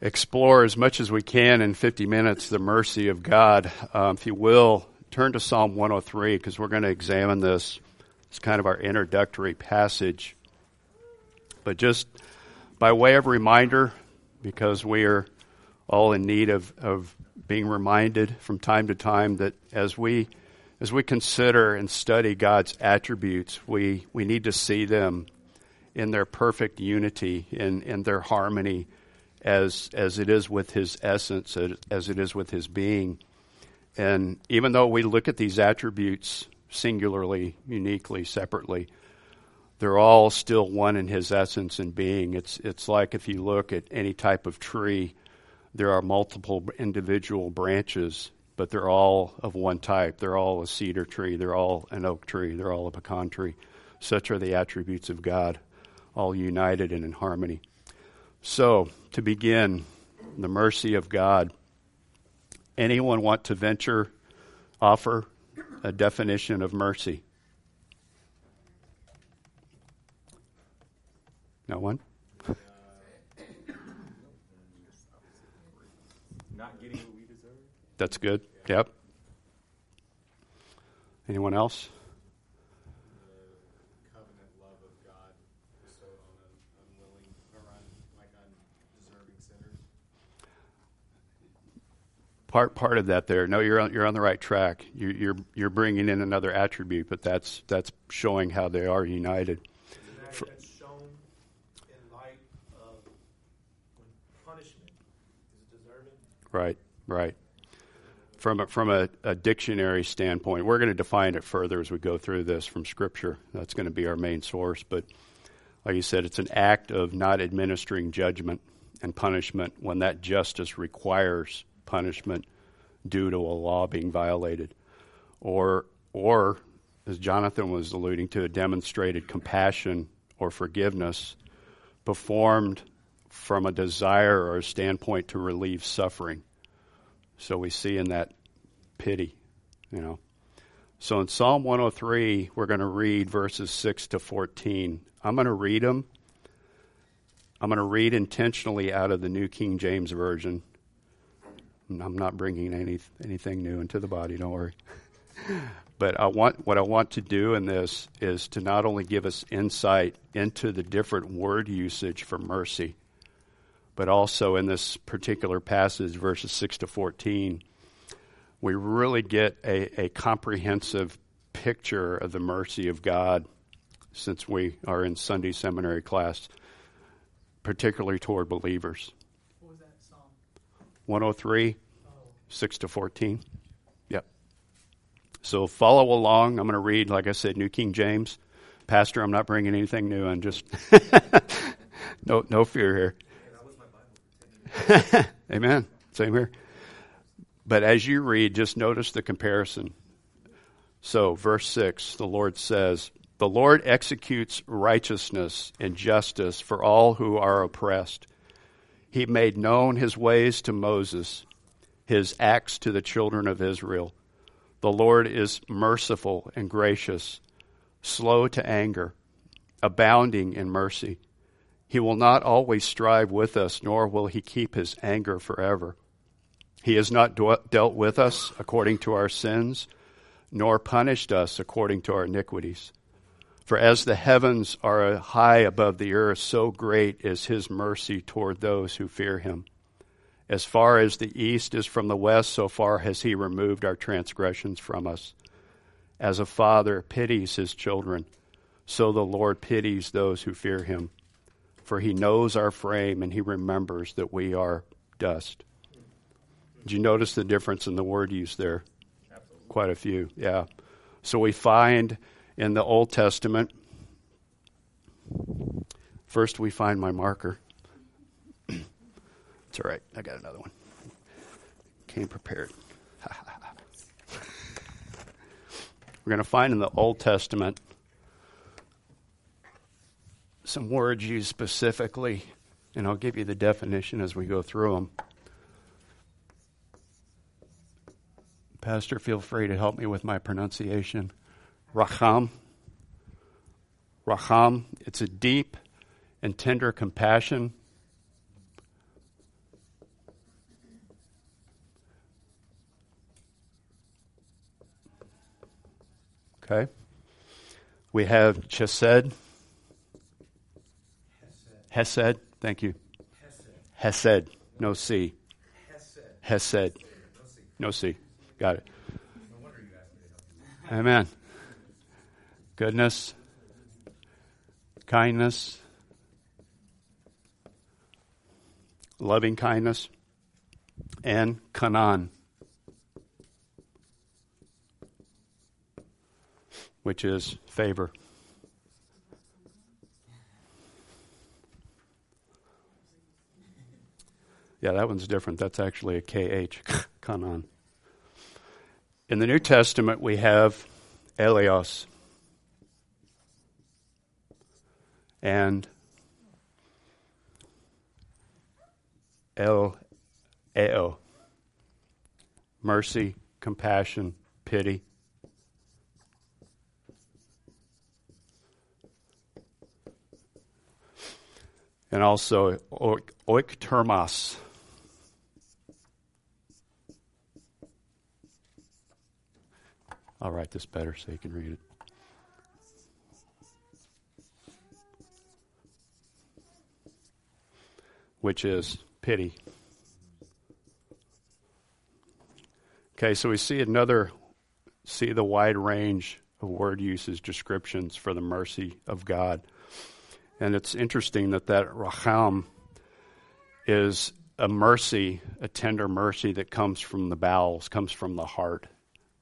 explore as much as we can in 50 minutes the mercy of God. Um, if you will, turn to Psalm 103 because we're going to examine this. It's kind of our introductory passage. But just by way of reminder, because we are all in need of, of being reminded from time to time that as we as we consider and study God's attributes, we, we need to see them in their perfect unity, in, in their harmony, as, as it is with His essence, as it is with His being. And even though we look at these attributes singularly, uniquely, separately, they're all still one in His essence and being. It's, it's like if you look at any type of tree, there are multiple individual branches but they're all of one type. They're all a cedar tree. They're all an oak tree. They're all a pecan tree. Such are the attributes of God, all united and in harmony. So, to begin, the mercy of God. Anyone want to venture, offer a definition of mercy? No one? That's good. Yep. Anyone else? Part part of that there. No, you're on, you're on the right track. You, you're you're bringing in another attribute, but that's that's showing how they are united. For, shown in light of punishment is deserving. right, right from a, from a, a, dictionary standpoint, we're going to define it further as we go through this from Scripture. That's going to be our main source. But like you said, it's an act of not administering judgment and punishment when that justice requires punishment due to a law being violated, or or as Jonathan was alluding to, a demonstrated compassion or forgiveness performed from a desire or a standpoint to relieve suffering so we see in that pity, you know. So in Psalm 103, we're going to read verses 6 to 14. I'm going to read them. I'm going to read intentionally out of the New King James Version. I'm not bringing any, anything new into the body, don't worry. but I want, what I want to do in this is to not only give us insight into the different word usage for mercy, but also in this particular passage, verses 6 to 14, we really get a, a comprehensive picture of the mercy of God since we are in Sunday seminary class, particularly toward believers. What was that Psalm? 103, oh. 6 to 14. Yep. So follow along. I'm going to read, like I said, New King James. Pastor, I'm not bringing anything new I'm Just no, no fear here. Amen. Same here. But as you read, just notice the comparison. So, verse 6, the Lord says, The Lord executes righteousness and justice for all who are oppressed. He made known his ways to Moses, his acts to the children of Israel. The Lord is merciful and gracious, slow to anger, abounding in mercy he will not always strive with us, nor will he keep his anger forever. He has not dealt with us according to our sins, nor punished us according to our iniquities. For as the heavens are high above the earth, so great is his mercy toward those who fear him. As far as the east is from the west, so far has he removed our transgressions from us. As a father pities his children, so the Lord pities those who fear him for he knows our frame and he remembers that we are dust. Did you notice the difference in the word use there? Absolutely. Quite a few, yeah. So we find in the Old Testament, first we find my marker. it's all right, I got another one. Came prepared. We're going to find in the Old Testament some words used specifically, and I'll give you the definition as we go through them. Pastor, feel free to help me with my pronunciation. Racham. Racham, it's a deep and tender compassion. Okay. We have Chesed. Hesed. Hesed. Thank you. Hesed. Hesed. No C. Hesed. Hesed. No C. Got it. No Amen. Goodness. Kindness. Loving kindness. And Kanan. Which is favor. Yeah, that one's different. That's actually a KH, Kanan. In the New Testament, we have eleos and El. Mercy, compassion, pity. And also oiktirmos. I'll write this better so you can read it. Which is pity. Okay, so we see another, see the wide range of word uses, descriptions for the mercy of God. And it's interesting that that racham is a mercy, a tender mercy that comes from the bowels, comes from the heart.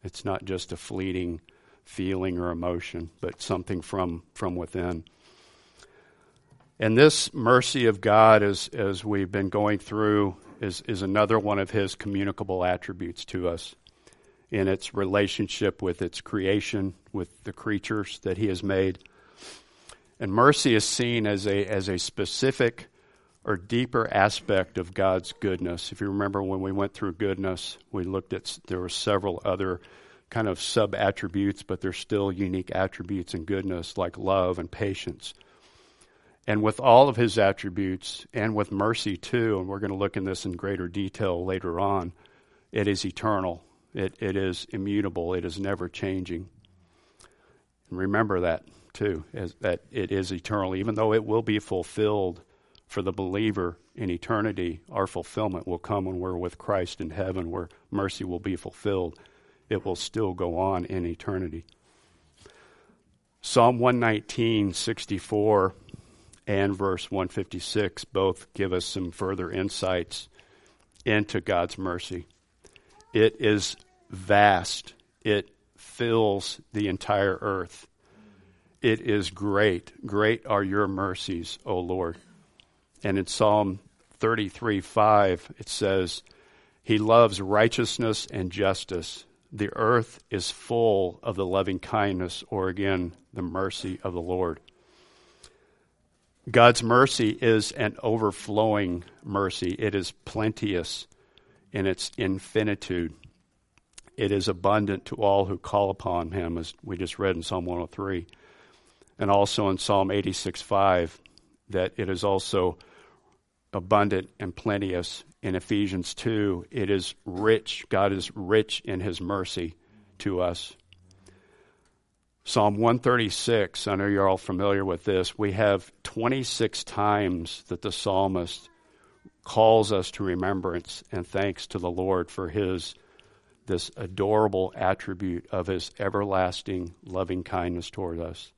It's not just a fleeting feeling or emotion, but something from, from within. And this mercy of God, as, as we've been going through, is, is another one of his communicable attributes to us in its relationship with its creation, with the creatures that he has made. And mercy is seen as a, as a specific or deeper aspect of God's goodness. If you remember when we went through goodness, we looked at there were several other kind of sub attributes, but they're still unique attributes in goodness, like love and patience. And with all of his attributes, and with mercy too, and we're going to look in this in greater detail later on, it is eternal. It, it is immutable. It is never changing. And remember that too, that it is eternal, even though it will be fulfilled for the believer in eternity, our fulfillment will come when we're with Christ in heaven, where mercy will be fulfilled. It will still go on in eternity. Psalm 119, 64, and verse 156 both give us some further insights into God's mercy. It is vast, it fills the entire earth. It is great. Great are your mercies, O Lord. And in Psalm 33 5, it says, He loves righteousness and justice. The earth is full of the loving kindness, or again, the mercy of the Lord. God's mercy is an overflowing mercy, it is plenteous in its infinitude. It is abundant to all who call upon him, as we just read in Psalm 103. And also in Psalm 86 5, that it is also abundant and plenteous. In Ephesians 2, it is rich. God is rich in his mercy to us. Psalm 136, I know you're all familiar with this. We have 26 times that the psalmist calls us to remembrance and thanks to the Lord for his this adorable attribute of his everlasting loving kindness toward us.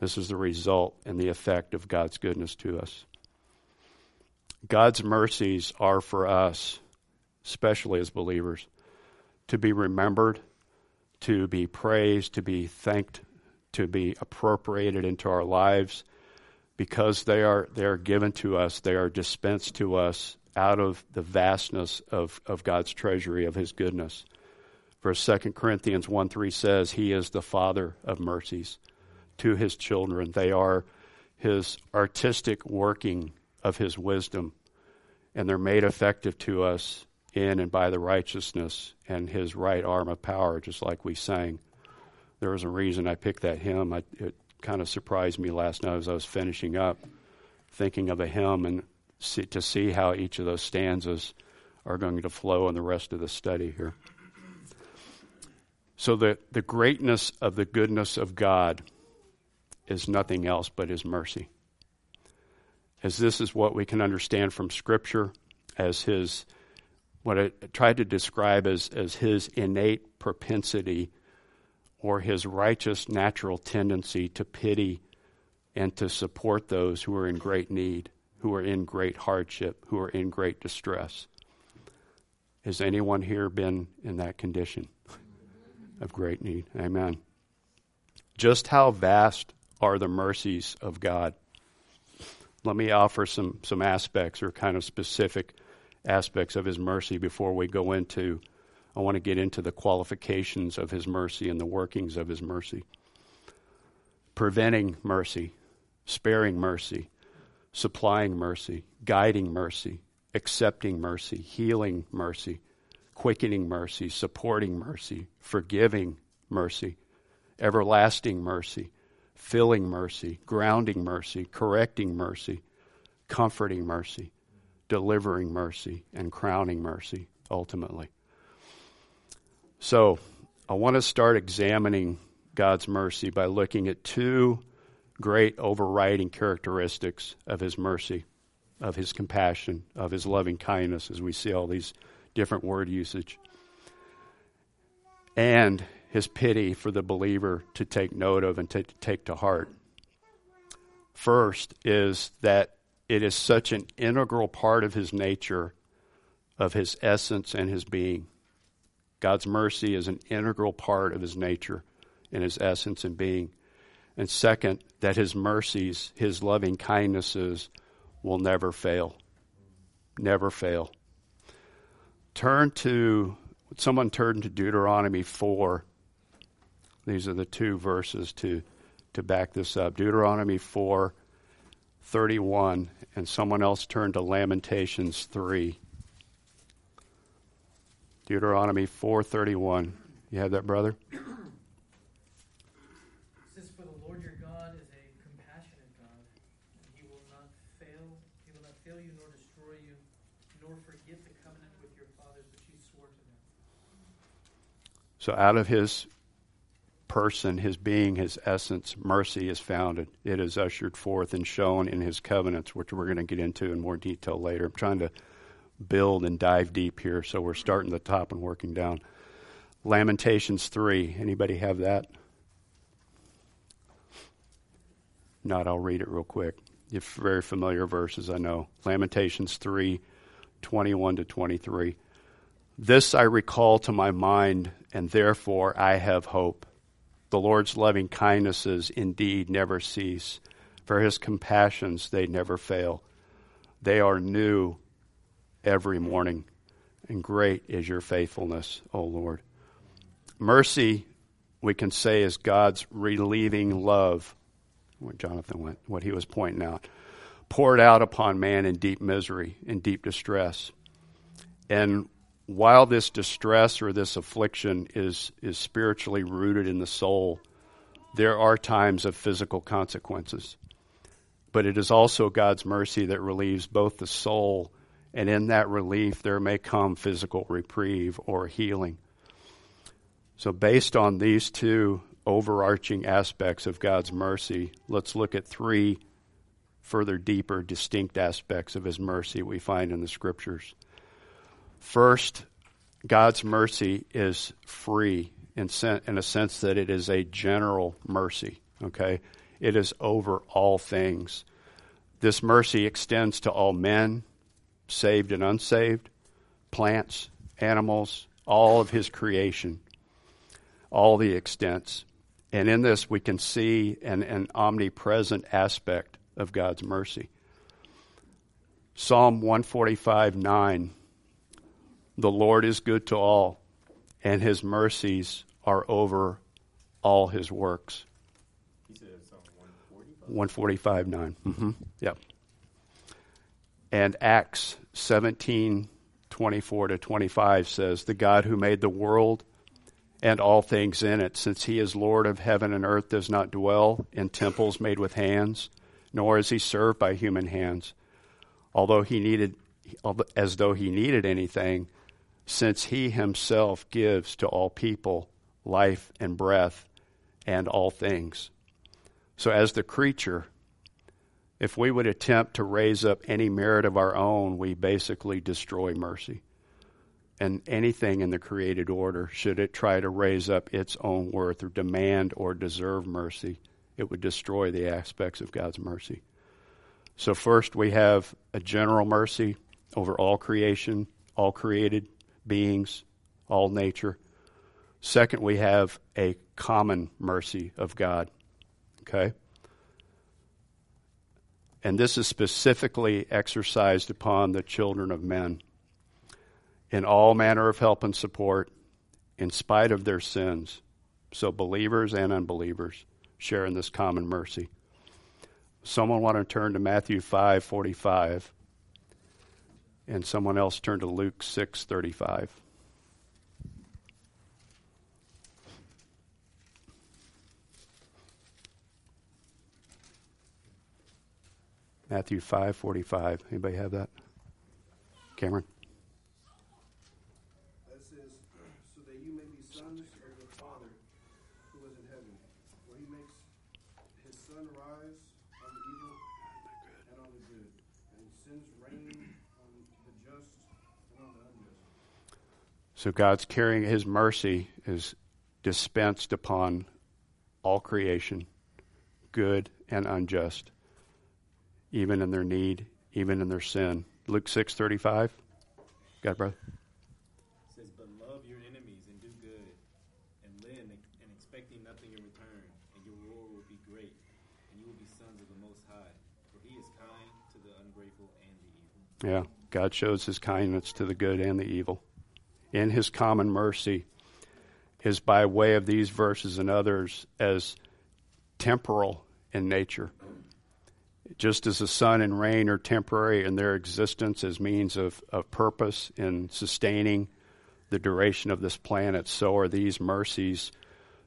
This is the result and the effect of God's goodness to us. God's mercies are for us, especially as believers, to be remembered, to be praised, to be thanked, to be appropriated into our lives because they are they are given to us, they are dispensed to us out of the vastness of, of God's treasury of his goodness. Verse 2 Corinthians 1 3 says, He is the Father of mercies to his children. They are his artistic working of his wisdom, and they're made effective to us in and by the righteousness and his right arm of power, just like we sang. There was a reason I picked that hymn. I, it kind of surprised me last night as I was finishing up, thinking of a hymn and see, to see how each of those stanzas are going to flow in the rest of the study here. So the, the greatness of the goodness of God is nothing else but his mercy. As this is what we can understand from Scripture as his, what I tried to describe as, as his innate propensity or his righteous natural tendency to pity and to support those who are in great need, who are in great hardship, who are in great distress. Has anyone here been in that condition of great need? Amen. Just how vast are the mercies of God? Let me offer some, some aspects or kind of specific aspects of His mercy before we go into. I want to get into the qualifications of His mercy and the workings of His mercy. Preventing mercy, sparing mercy, supplying mercy, guiding mercy, accepting mercy, healing mercy, quickening mercy, supporting mercy, forgiving mercy, everlasting mercy, filling mercy, grounding mercy, correcting mercy, comforting mercy, delivering mercy, and crowning mercy ultimately. So, I want to start examining God's mercy by looking at two great overriding characteristics of His mercy, of His compassion, of His loving kindness, as we see all these different word usage, and His pity for the believer to take note of and to take to heart. First is that it is such an integral part of His nature, of His essence and His being. God's mercy is an integral part of His nature and His essence and being. And second, that his mercies, his loving kindnesses will never fail. Never fail. Turn to, someone turn to Deuteronomy 4. These are the two verses to, to back this up. Deuteronomy 4, 31, and someone else turned to Lamentations 3. Deuteronomy 4:31. You have that, brother? Since for the Lord your God is a compassionate God, he will not fail, he will not fail you nor destroy you, nor forget the covenant with your fathers which he swore to them. So out of his person, his being, his essence, mercy is founded. It is ushered forth and shown in his covenants, which we're going to get into in more detail later. I'm trying to build and dive deep here, so we're starting the top and working down. Lamentations 3. Anybody have that? Not, I'll read it real quick. It's very familiar verses, I know. Lamentations 3, 21 to 23. This I recall to my mind, and therefore I have hope. The Lord's loving kindnesses indeed never cease, for his compassions they never fail. They are new every morning, and great is your faithfulness, O Lord. Mercy, we can say, is God's relieving love, what Jonathan went, what he was pointing out, poured out upon man in deep misery, in deep distress. And while this distress or this affliction is, is spiritually rooted in the soul, there are times of physical consequences. But it is also God's mercy that relieves both the soul, and in that relief, there may come physical reprieve or healing. So, based on these two overarching aspects of God's mercy, let's look at three further deeper, distinct aspects of His mercy we find in the Scriptures. First, God's mercy is free in, sen- in a sense that it is a general mercy, okay? It is over all things. This mercy extends to all men, saved and unsaved, plants, animals, all of his creation, all the extents. And in this, we can see an, an omnipresent aspect of God's mercy. Psalm 145 9 the Lord is good to all, and his mercies are over all his works. 145 9. Mm-hmm. Yep. And Acts 17 24 to 25 says, The God who made the world and all things in it, since he is Lord of heaven and earth, does not dwell in temples made with hands, nor is he served by human hands. Although he needed, as though he needed anything, since he himself gives to all people life and breath and all things. So, as the creature, if we would attempt to raise up any merit of our own, we basically destroy mercy. And anything in the created order, should it try to raise up its own worth or demand or deserve mercy, it would destroy the aspects of God's mercy. So, first, we have a general mercy over all creation, all created beings, all nature. Second, we have a common mercy of God. Okay? And this is specifically exercised upon the children of men in all manner of help and support in spite of their sins. So believers and unbelievers share in this common mercy. Someone want to turn to Matthew 5:45 and someone else turn to Luke 6:35. Matthew 5:45. Anybody have that? Cameron. That says, so that you may be sons of your Father who is in heaven, where he makes his sun rise on the evil and on the good, and he sends rain on the just and on the unjust. So God's carrying his mercy is dispensed upon all creation, good and unjust, even in their need, even in their sin. Luke 6:35. God, brother. It says, But love your enemies and do good, and lend and expecting nothing in return, and your reward will be great, and you will be sons of the Most High, for He is kind to the ungrateful and the evil. Yeah, God shows his kindness to the good and the evil. In his common mercy is by way of these verses and others as temporal in nature. Just as the sun and rain are temporary in their existence as means of, of purpose in sustaining the duration of this planet, so are these mercies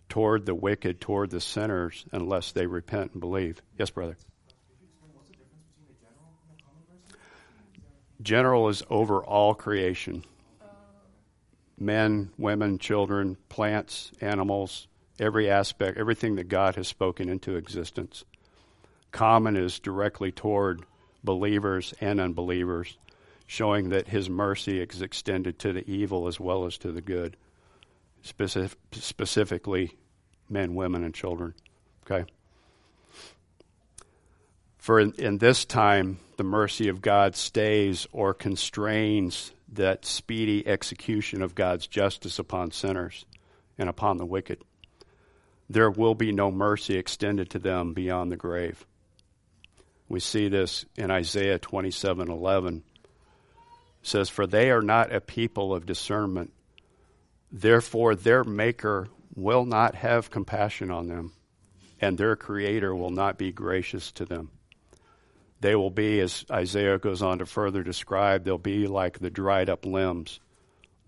toward the wicked, toward the sinners, unless they repent and believe. Yes, brother. General is over all creation men, women, children, plants, animals, every aspect, everything that God has spoken into existence. Common is directly toward believers and unbelievers, showing that His mercy is extended to the evil as well as to the good, Specif- specifically men, women, and children. Okay? For in, in this time, the mercy of God stays or constrains that speedy execution of God's justice upon sinners and upon the wicked. There will be no mercy extended to them beyond the grave. We see this in Isaiah 27:11. It says, "For they are not a people of discernment; therefore their maker will not have compassion on them, and their creator will not be gracious to them." They will be, as Isaiah goes on to further describe, they'll be like the dried up limbs.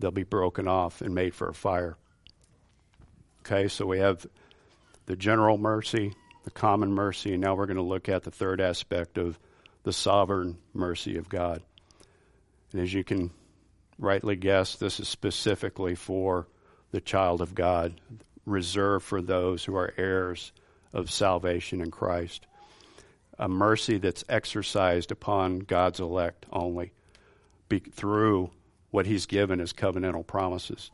They'll be broken off and made for a fire. Okay, so we have the general mercy, the common mercy, and now we're going to look at the third aspect of the sovereign mercy of God. And as you can rightly guess, this is specifically for the child of God, reserved for those who are heirs of salvation in Christ a mercy that's exercised upon God's elect only be, through what He's given as covenantal promises,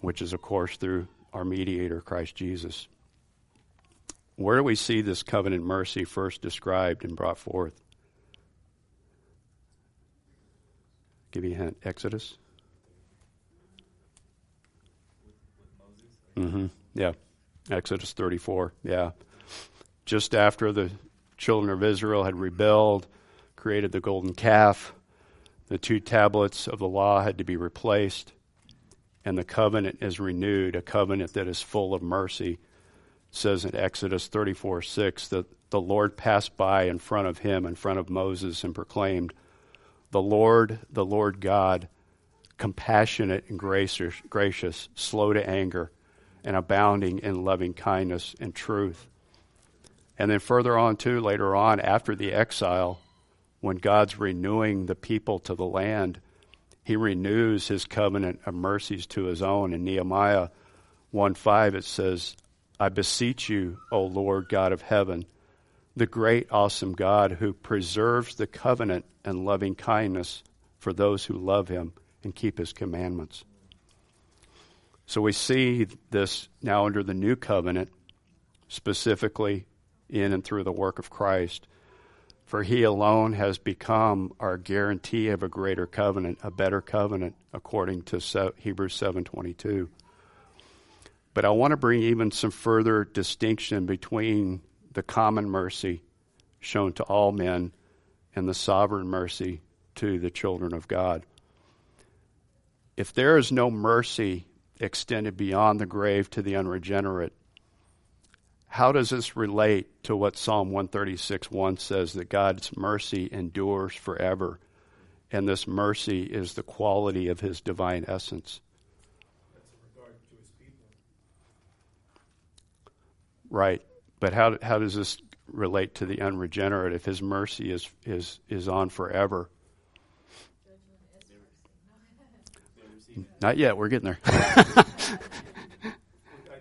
which is, of course, through our mediator, Christ Jesus. Where do we see this covenant mercy first described and brought forth? Give you a hint Exodus? Mm-hmm. Yeah. Exodus 34. Yeah. Just after the children of Israel had rebelled, created the golden calf. The two tablets of the law had to be replaced, and the covenant is renewed, a covenant that is full of mercy. It says in Exodus 34 6 that the Lord passed by in front of him, in front of Moses, and proclaimed, The Lord, the Lord God, compassionate and gracious, gracious slow to anger, and abounding in loving kindness and truth and then further on, too, later on, after the exile, when God's renewing the people to the land, he renews his covenant of mercies to his own. In Nehemiah, 1 5, it says, I beseech you, O Lord God of heaven, the great, awesome God who preserves the covenant and loving kindness for those who love him and keep his commandments. So we see this now under the new covenant, specifically in and through the work of Christ. For he alone has become our guarantee of a greater covenant, a better covenant, according to Hebrews 7:22. But I want to bring even some further distinction between the common mercy shown to all men and the sovereign mercy to the children of God. If there is no mercy extended beyond the grave to the unregenerate, how does this relate to what Psalm 136 1 says that God's mercy endures forever? And this mercy is the quality of his divine essence. That's in regard to his people. Right. But how, how does this relate to the unregenerate if his mercy is, is, is on forever? Not yet. We're getting there. I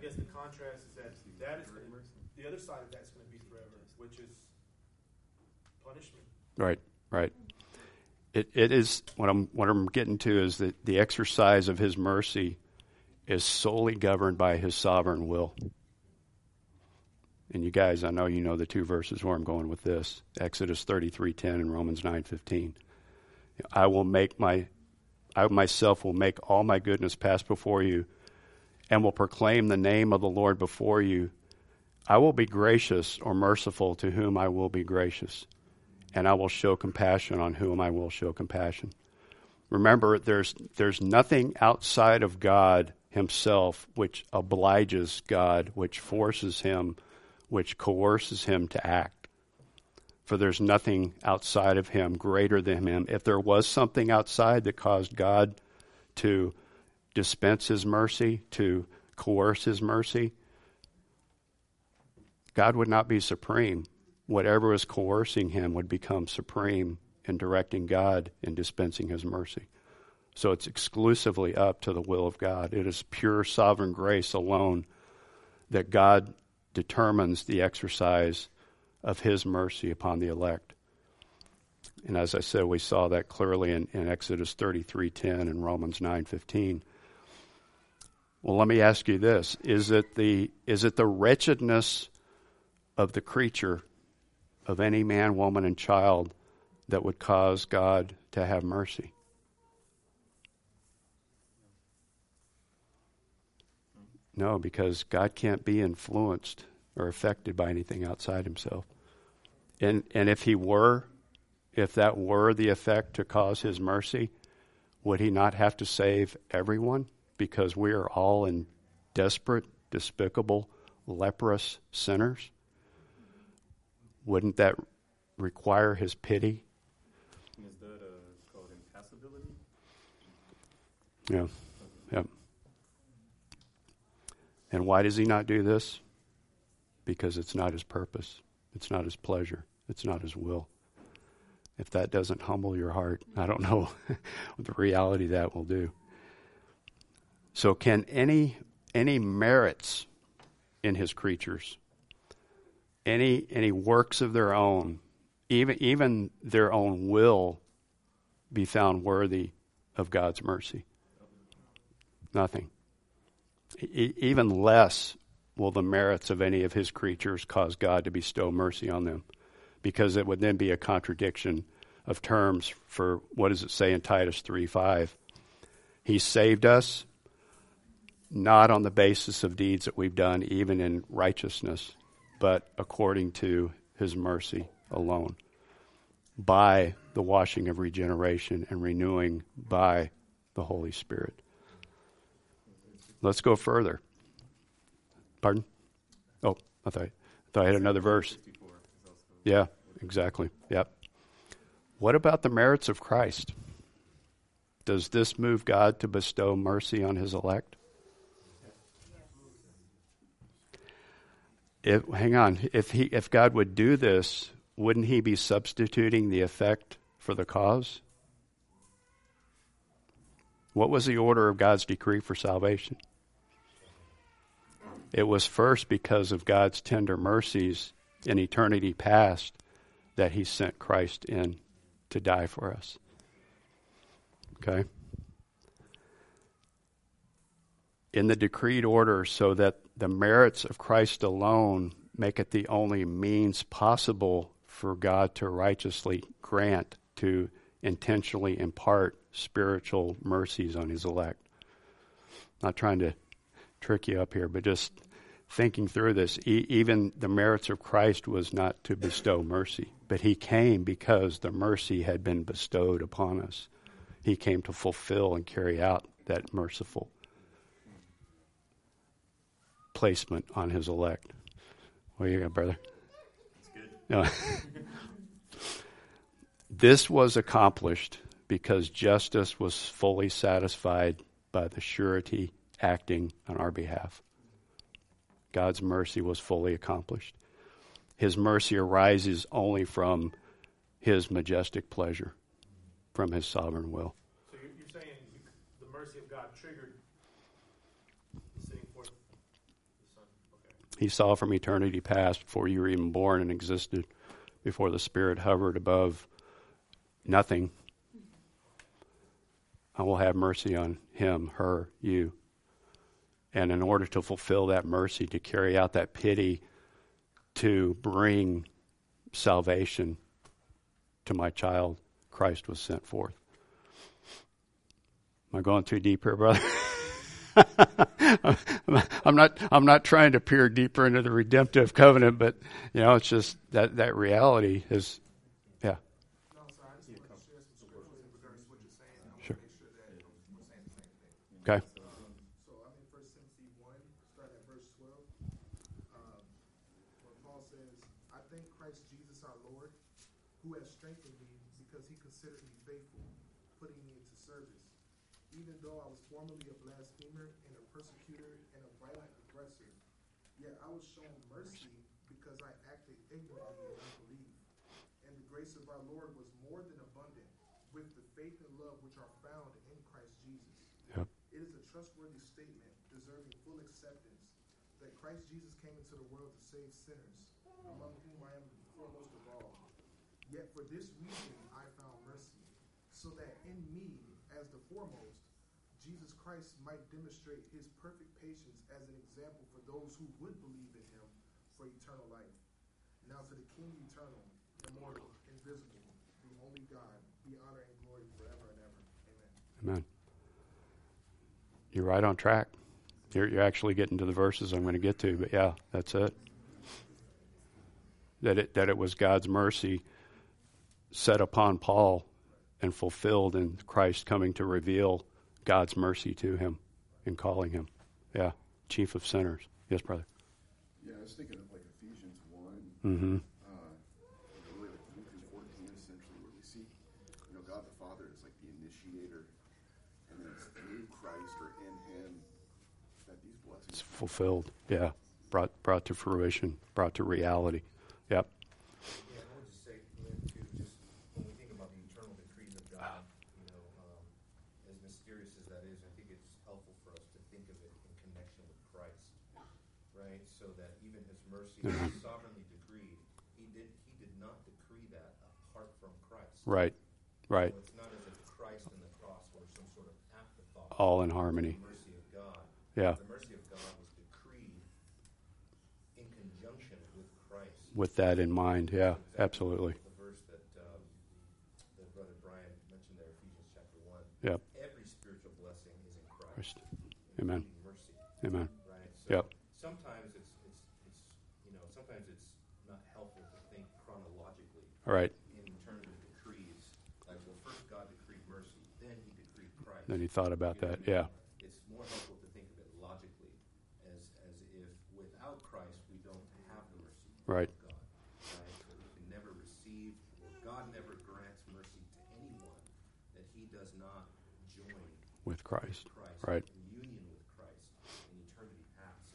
guess the contrast is that that is the, the other side of that's going to be forever, which is punishment. Right. Right. It, it is what I'm what I'm getting to is that the exercise of His mercy is solely governed by His sovereign will. And you guys, I know you know the two verses where I'm going with this: Exodus 33:10 and Romans 9:15. I will make my I myself will make all my goodness pass before you and will proclaim the name of the Lord before you. I will be gracious or merciful to whom I will be gracious, and I will show compassion on whom I will show compassion. Remember, there's, there's nothing outside of God Himself which obliges God, which forces Him, which coerces Him to act for there's nothing outside of him greater than him. If there was something outside that caused God to dispense his mercy, to coerce his mercy, God would not be supreme. Whatever was coercing him would become supreme in directing God in dispensing his mercy. So it's exclusively up to the will of God. It is pure sovereign grace alone that God determines the exercise of his mercy upon the elect. And as I said, we saw that clearly in, in Exodus 33:10 and Romans 9:15. Well, let me ask you this: Is it the is it the wretchedness of the creature, of any man, woman, and child, that would cause God to have mercy? No, because God can't be influenced or affected by anything outside himself. And, and if he were, if that were the effect to cause his mercy, would he not have to save everyone? Because we are all in desperate, despicable, leprous sinners? Wouldn't that require his pity? Is that uh, called impassibility? Yeah. Yeah. And why does he not do this? Because it's not his purpose. It's not his pleasure. It's not his will. If that doesn't humble your heart, I don't know what the reality that will do. So can any any merits in his creatures, any any works of their own, even even their own will be found worthy of God's mercy? Nothing. E- even less will the merits of any of his creatures cause God to bestow mercy on them, because it would then be a contradiction of terms for what does it say in Titus 3 5? He saved us not on the basis of deeds that we've done, even in righteousness, but according to his mercy alone, by the washing of regeneration and renewing by the Holy Spirit. Let's go further. Pardon? Oh, I thought, I thought I had another verse. Yeah, exactly. Yep. What about the merits of Christ? Does this move God to bestow mercy on his elect? If, hang on. If, he, if God would do this, wouldn't he be substituting the effect for the cause? What was the order of God's decree for salvation? It was first because of God's tender mercies in eternity past that he sent Christ in to die for us. Okay? In the decreed order, so that the merits of Christ alone make it the only means possible for God to righteously grant, to intentionally impart spiritual mercies on his elect. Not trying to trick you up here, but just thinking through this, e- even the merits of Christ was not to bestow mercy, but he came because the mercy had been bestowed upon us. He came to fulfill and carry out that merciful placement on his elect. What do you got, brother? No. this was accomplished because justice was fully satisfied by the surety acting on our behalf. God's mercy was fully accomplished. His mercy arises only from his majestic pleasure, from his sovereign will. So you're saying the mercy of God triggered the sending forth the Son. Okay. He saw from eternity past, before you were even born and existed, before the Spirit hovered above nothing. I will have mercy on him, her, you. And in order to fulfill that mercy, to carry out that pity, to bring salvation to my child, Christ was sent forth. Am I going too deep here, brother? I'm not. I'm not trying to peer deeper into the redemptive covenant, but you know, it's just that that reality is, yeah. Sure. Okay. So I'm in First Timothy one, starting at verse twelve. Where Paul says, "I thank Christ Jesus our Lord, who has strengthened me because he considered me faithful, putting me into service, even though I was formerly a blasphemer persecutor and a violent aggressor. Yet I was shown mercy because I acted ignorantly and unbelief. And the grace of our Lord was more than abundant with the faith and love which are found in Christ Jesus. Yep. It is a trustworthy statement, deserving full acceptance, that Christ Jesus came into the world to save sinners, among whom I am foremost of all. Yet for this reason I found mercy, so that in me, as the foremost, Jesus Christ might demonstrate his perfect patience as an example for those who would believe in him for eternal life. Now to the King eternal, immortal, invisible, the only God, be honor and glory forever and ever. Amen. Amen. You're right on track. You're, you're actually getting to the verses I'm going to get to, but yeah, that's it. That it that it was God's mercy set upon Paul and fulfilled in Christ coming to reveal God's mercy to him in calling him. Yeah, chief of sinners. Yes, brother. Yeah, I was thinking of like Ephesians 1, Mm-hmm. uh, really 14, essentially, where we see, you know, God the Father is like the initiator, and then it's through Christ or in Him that these It's blessings. fulfilled. Yeah, brought brought to fruition, brought to reality. Yep. Yeah, I would just say, Lynn, too, just when we think about the eternal decrees of God, you know, um, as mysterious as that is, I think it's helpful for us to think of it in connection with Christ, right? So that even His mercy is sovereignly decreed. He did, He did not decree that apart from Christ. Right. Right. So it's not as if Christ and the cross were some sort of afterthought. All in harmony. The mercy of God. Yeah. The mercy of God was decreed in conjunction with Christ. With that in mind. Yeah. Absolutely. The verse that, um, that Brother Brian mentioned there, Ephesians chapter one. Yep. Every spiritual blessing is in Christ. Christ. Amen. Mercy, Amen. right? So Yep. Sometimes it's, it's, it's, you know, sometimes it's not helpful to think chronologically All right. in terms of decrees. Like, well, first God decreed mercy, then he decreed Christ. Then he thought about You know that. Yeah. It's more helpful to think of it logically, as, as if without Christ, we don't have the mercy Right. of God. Right? So we can never receive, or God never grants mercy to anyone that he does not join With Christ. with Christ, Right. in union with Christ in eternity past.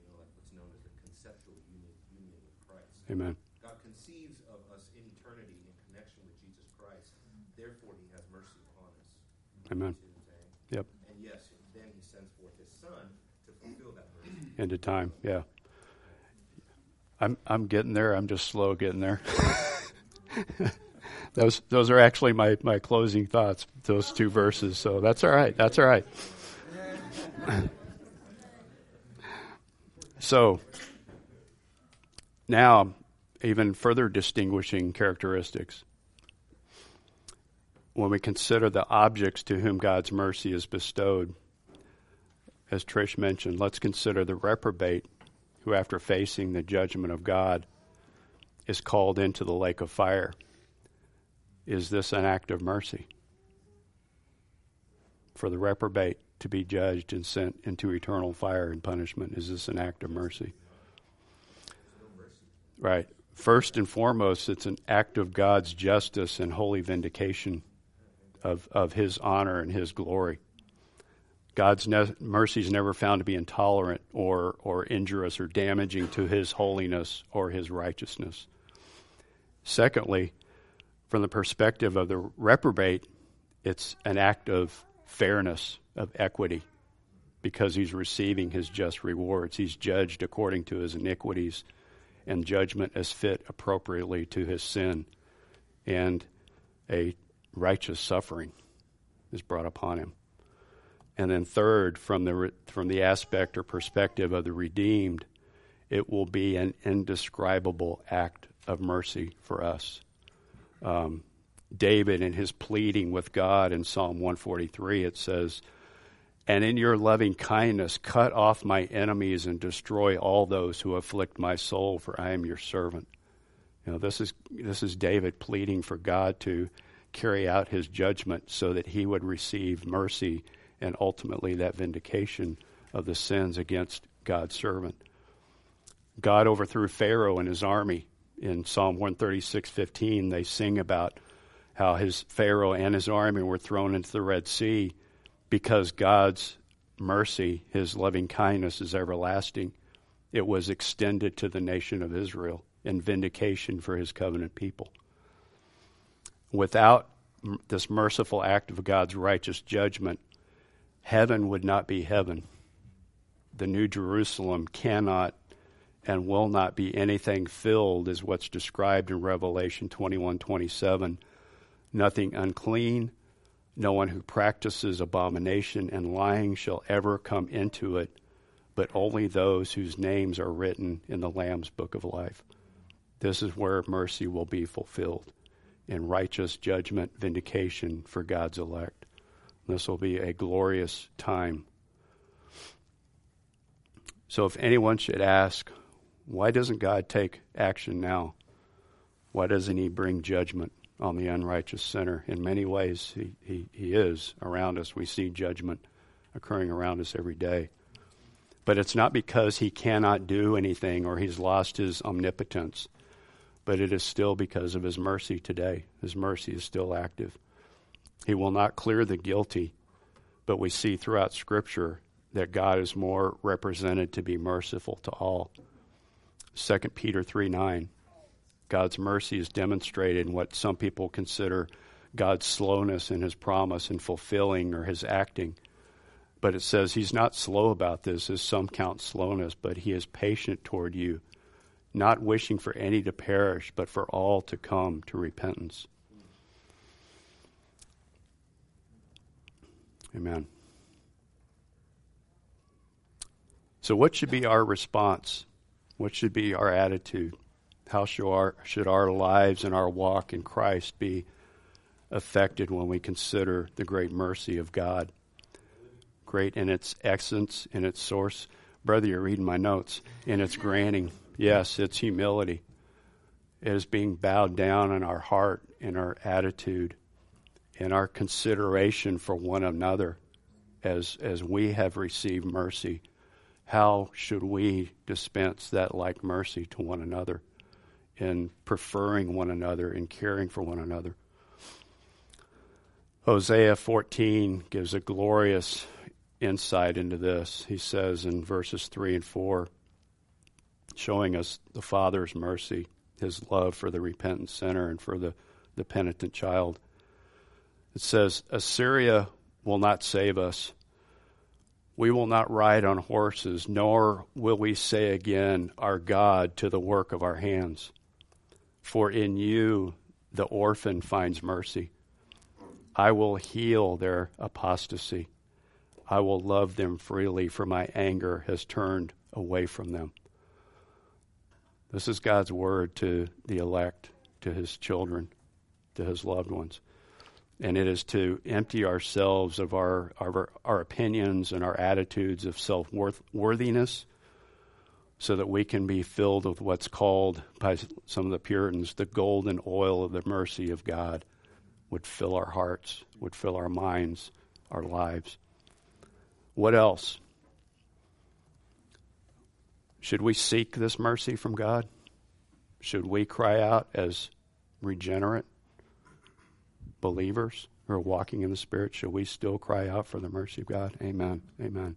You know, like what's known as the conceptual union, union with Christ. Amen. God conceives of us in eternity in connection with Jesus Christ. Therefore, He has mercy upon us. Amen. See what I'm saying? Yep. And yes, then He sends forth His Son to fulfill that mercy. Into time, yeah. I'm I'm getting there. I'm just slow getting there. those those are actually my, my closing thoughts. Those two verses. So that's all right. That's all right. so now, even further distinguishing characteristics. When we consider the objects to whom God's mercy is bestowed, as Trish mentioned, let's consider the reprobate who, after facing the judgment of God, is called into the lake of fire. Is this an act of mercy? For the reprobate to be judged and sent into eternal fire and punishment, is this an act of mercy? Right. First and foremost, it's an act of God's justice and holy vindication of, of His honor and His glory. God's ne- mercy is never found to be intolerant or, or injurious or damaging to His holiness or His righteousness. Secondly, from the perspective of the reprobate, it's an act of fairness, of equity, because he's receiving his just rewards. He's judged according to his iniquities and judgment as fit appropriately to his sin, and a righteous suffering is brought upon him. And then third, from the from the aspect or perspective of the redeemed, it will be an indescribable act of mercy for us. Um, David, in his pleading with God in Psalm 143, it says, and in your loving kindness, cut off my enemies and destroy all those who afflict my soul, for I am your servant. You know, this is, this is David pleading for God to carry out his judgment so that he would receive mercy and ultimately that vindication of the sins against God's servant. God overthrew Pharaoh and his army. In Psalm 136:15, they sing about how his Pharaoh and his army were thrown into the Red Sea because God's mercy, his loving kindness is everlasting. It was extended to the nation of Israel in vindication for his covenant people. Without this merciful act of God's righteous judgment, heaven would not be heaven. The New Jerusalem cannot and will not be anything filled as what's described in Revelation 21:27. Nothing unclean, no one who practices abomination and lying shall ever come into it, but only those whose names are written in the Lamb's book of life. This is where mercy will be fulfilled in righteous judgment, vindication for God's elect. This will be a glorious time. So, if anyone should ask, why doesn't God take action now? Why doesn't He bring judgment? on the unrighteous sinner. In many ways, he, he, he is around us. We see judgment occurring around us every day. But it's not because he cannot do anything or he's lost his omnipotence, but it is still because of his mercy today. His mercy is still active. He will not clear the guilty, but we see throughout Scripture that God is more represented to be merciful to all. 2 Peter 3 9. God's mercy is demonstrated in what some people consider God's slowness in his promise and fulfilling or his acting. But it says he's not slow about this, as some count slowness, but he is patient toward you, not wishing for any to perish, but for all to come to repentance. Amen. So, what should be our response? What should be our attitude? How should our, should our lives and our walk in Christ be affected when we consider the great mercy of God? Great in its essence, in its source. Brother, you're reading my notes. In its granting. Yes, it's humility. It is being bowed down in our heart, in our attitude, in our consideration for one another as, as we have received mercy. How should we dispense that like mercy to one another? in preferring one another and caring for one another. Hosea 14 gives a glorious insight into this. He says in verses 3 and 4, showing us the Father's mercy, his love for the repentant sinner and for the, the penitent child. It says, Assyria will not save us. We will not ride on horses, nor will we say again, Our God, to the work of our hands. For in you the orphan finds mercy. I will heal their apostasy. I will love them freely, for my anger has turned away from them. This is God's word to the elect, to his children, to his loved ones. And it is to empty ourselves of our, our, our opinions and our attitudes of self worthiness so that we can be filled with what's called by some of the Puritans the golden oil of the mercy of God would fill our hearts, would fill our minds, our lives. What else? Should we seek this mercy from God? Should we cry out as regenerate believers who are walking in the Spirit? Should we still cry out for the mercy of God? Amen. Amen.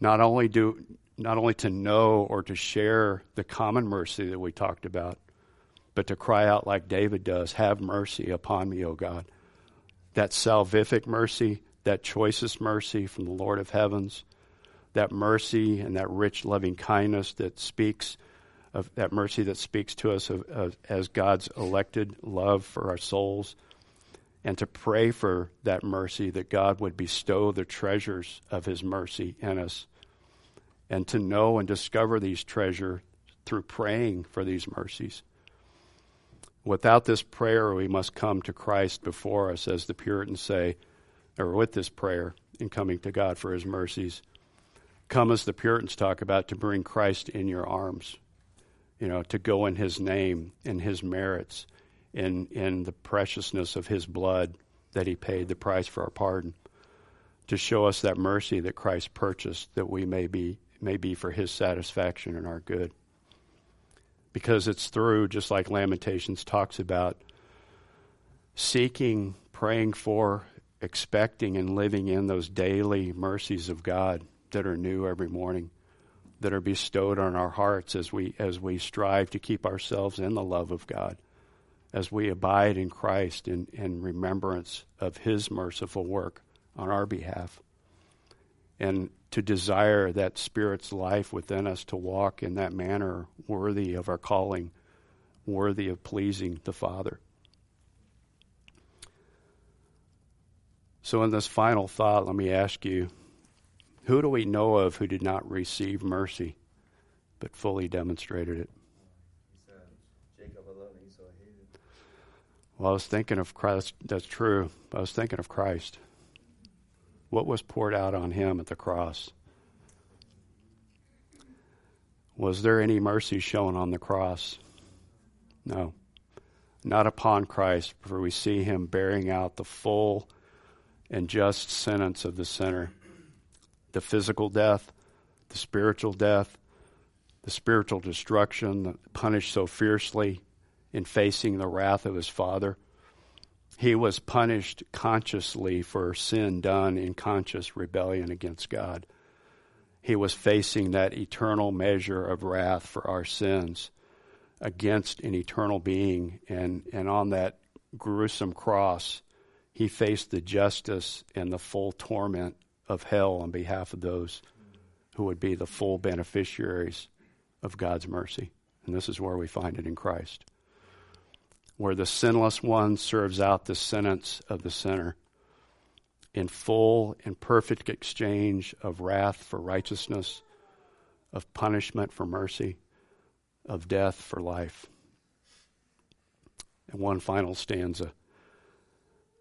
Not only do not only to know or to share the common mercy that we talked about, but to cry out like David does, Have mercy upon me, O God. That salvific mercy, that choicest mercy from the Lord of heavens, that mercy and that rich loving kindness that speaks of that mercy that speaks to us of, of, as God's elected love for our souls, and to pray for that mercy that God would bestow the treasures of His mercy in us and to know and discover these treasure through praying for these mercies. Without this prayer, we must come to Christ before us, as the Puritans say, or with this prayer in coming to God for his mercies. Come, as the Puritans talk about, to bring Christ in your arms, you know, to go in his name, in his merits, in, in the preciousness of his blood that he paid the price for our pardon, to show us that mercy that Christ purchased that we may be may be for his satisfaction and our good. Because it's through, just like Lamentations talks about, seeking, praying for, expecting, and living in those daily mercies of God that are new every morning, that are bestowed on our hearts as we, as we strive to keep ourselves in the love of God, as we abide in Christ in, in remembrance of his merciful work on our behalf. And to desire that Spirit's life within us to walk in that manner worthy of our calling, worthy of pleasing the Father. So, in this final thought, let me ask you who do we know of who did not receive mercy but fully demonstrated it? Well, I was thinking of Christ. That's true. I was thinking of Christ. What was poured out on him at the cross? Was there any mercy shown on the cross? No. Not upon Christ, for we see him bearing out the full and just sentence of the sinner the physical death, the spiritual death, the spiritual destruction, punished so fiercely in facing the wrath of his Father he was punished consciously for sin done in conscious rebellion against God. He was facing that eternal measure of wrath for our sins against an eternal being. And, and on that gruesome cross, he faced the justice and the full torment of hell on behalf of those who would be the full beneficiaries of God's mercy. And this is where we find it in Christ where the sinless one serves out the sentence of the sinner in full and perfect exchange of wrath for righteousness, of punishment for mercy, of death for life. And one final stanza.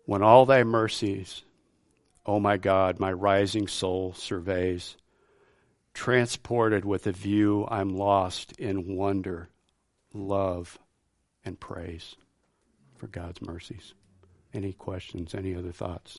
When all thy mercies, O my God, my rising soul surveys, transported with a view, I'm lost in wonder, love, and praise for God's mercies. Any questions? Any other thoughts?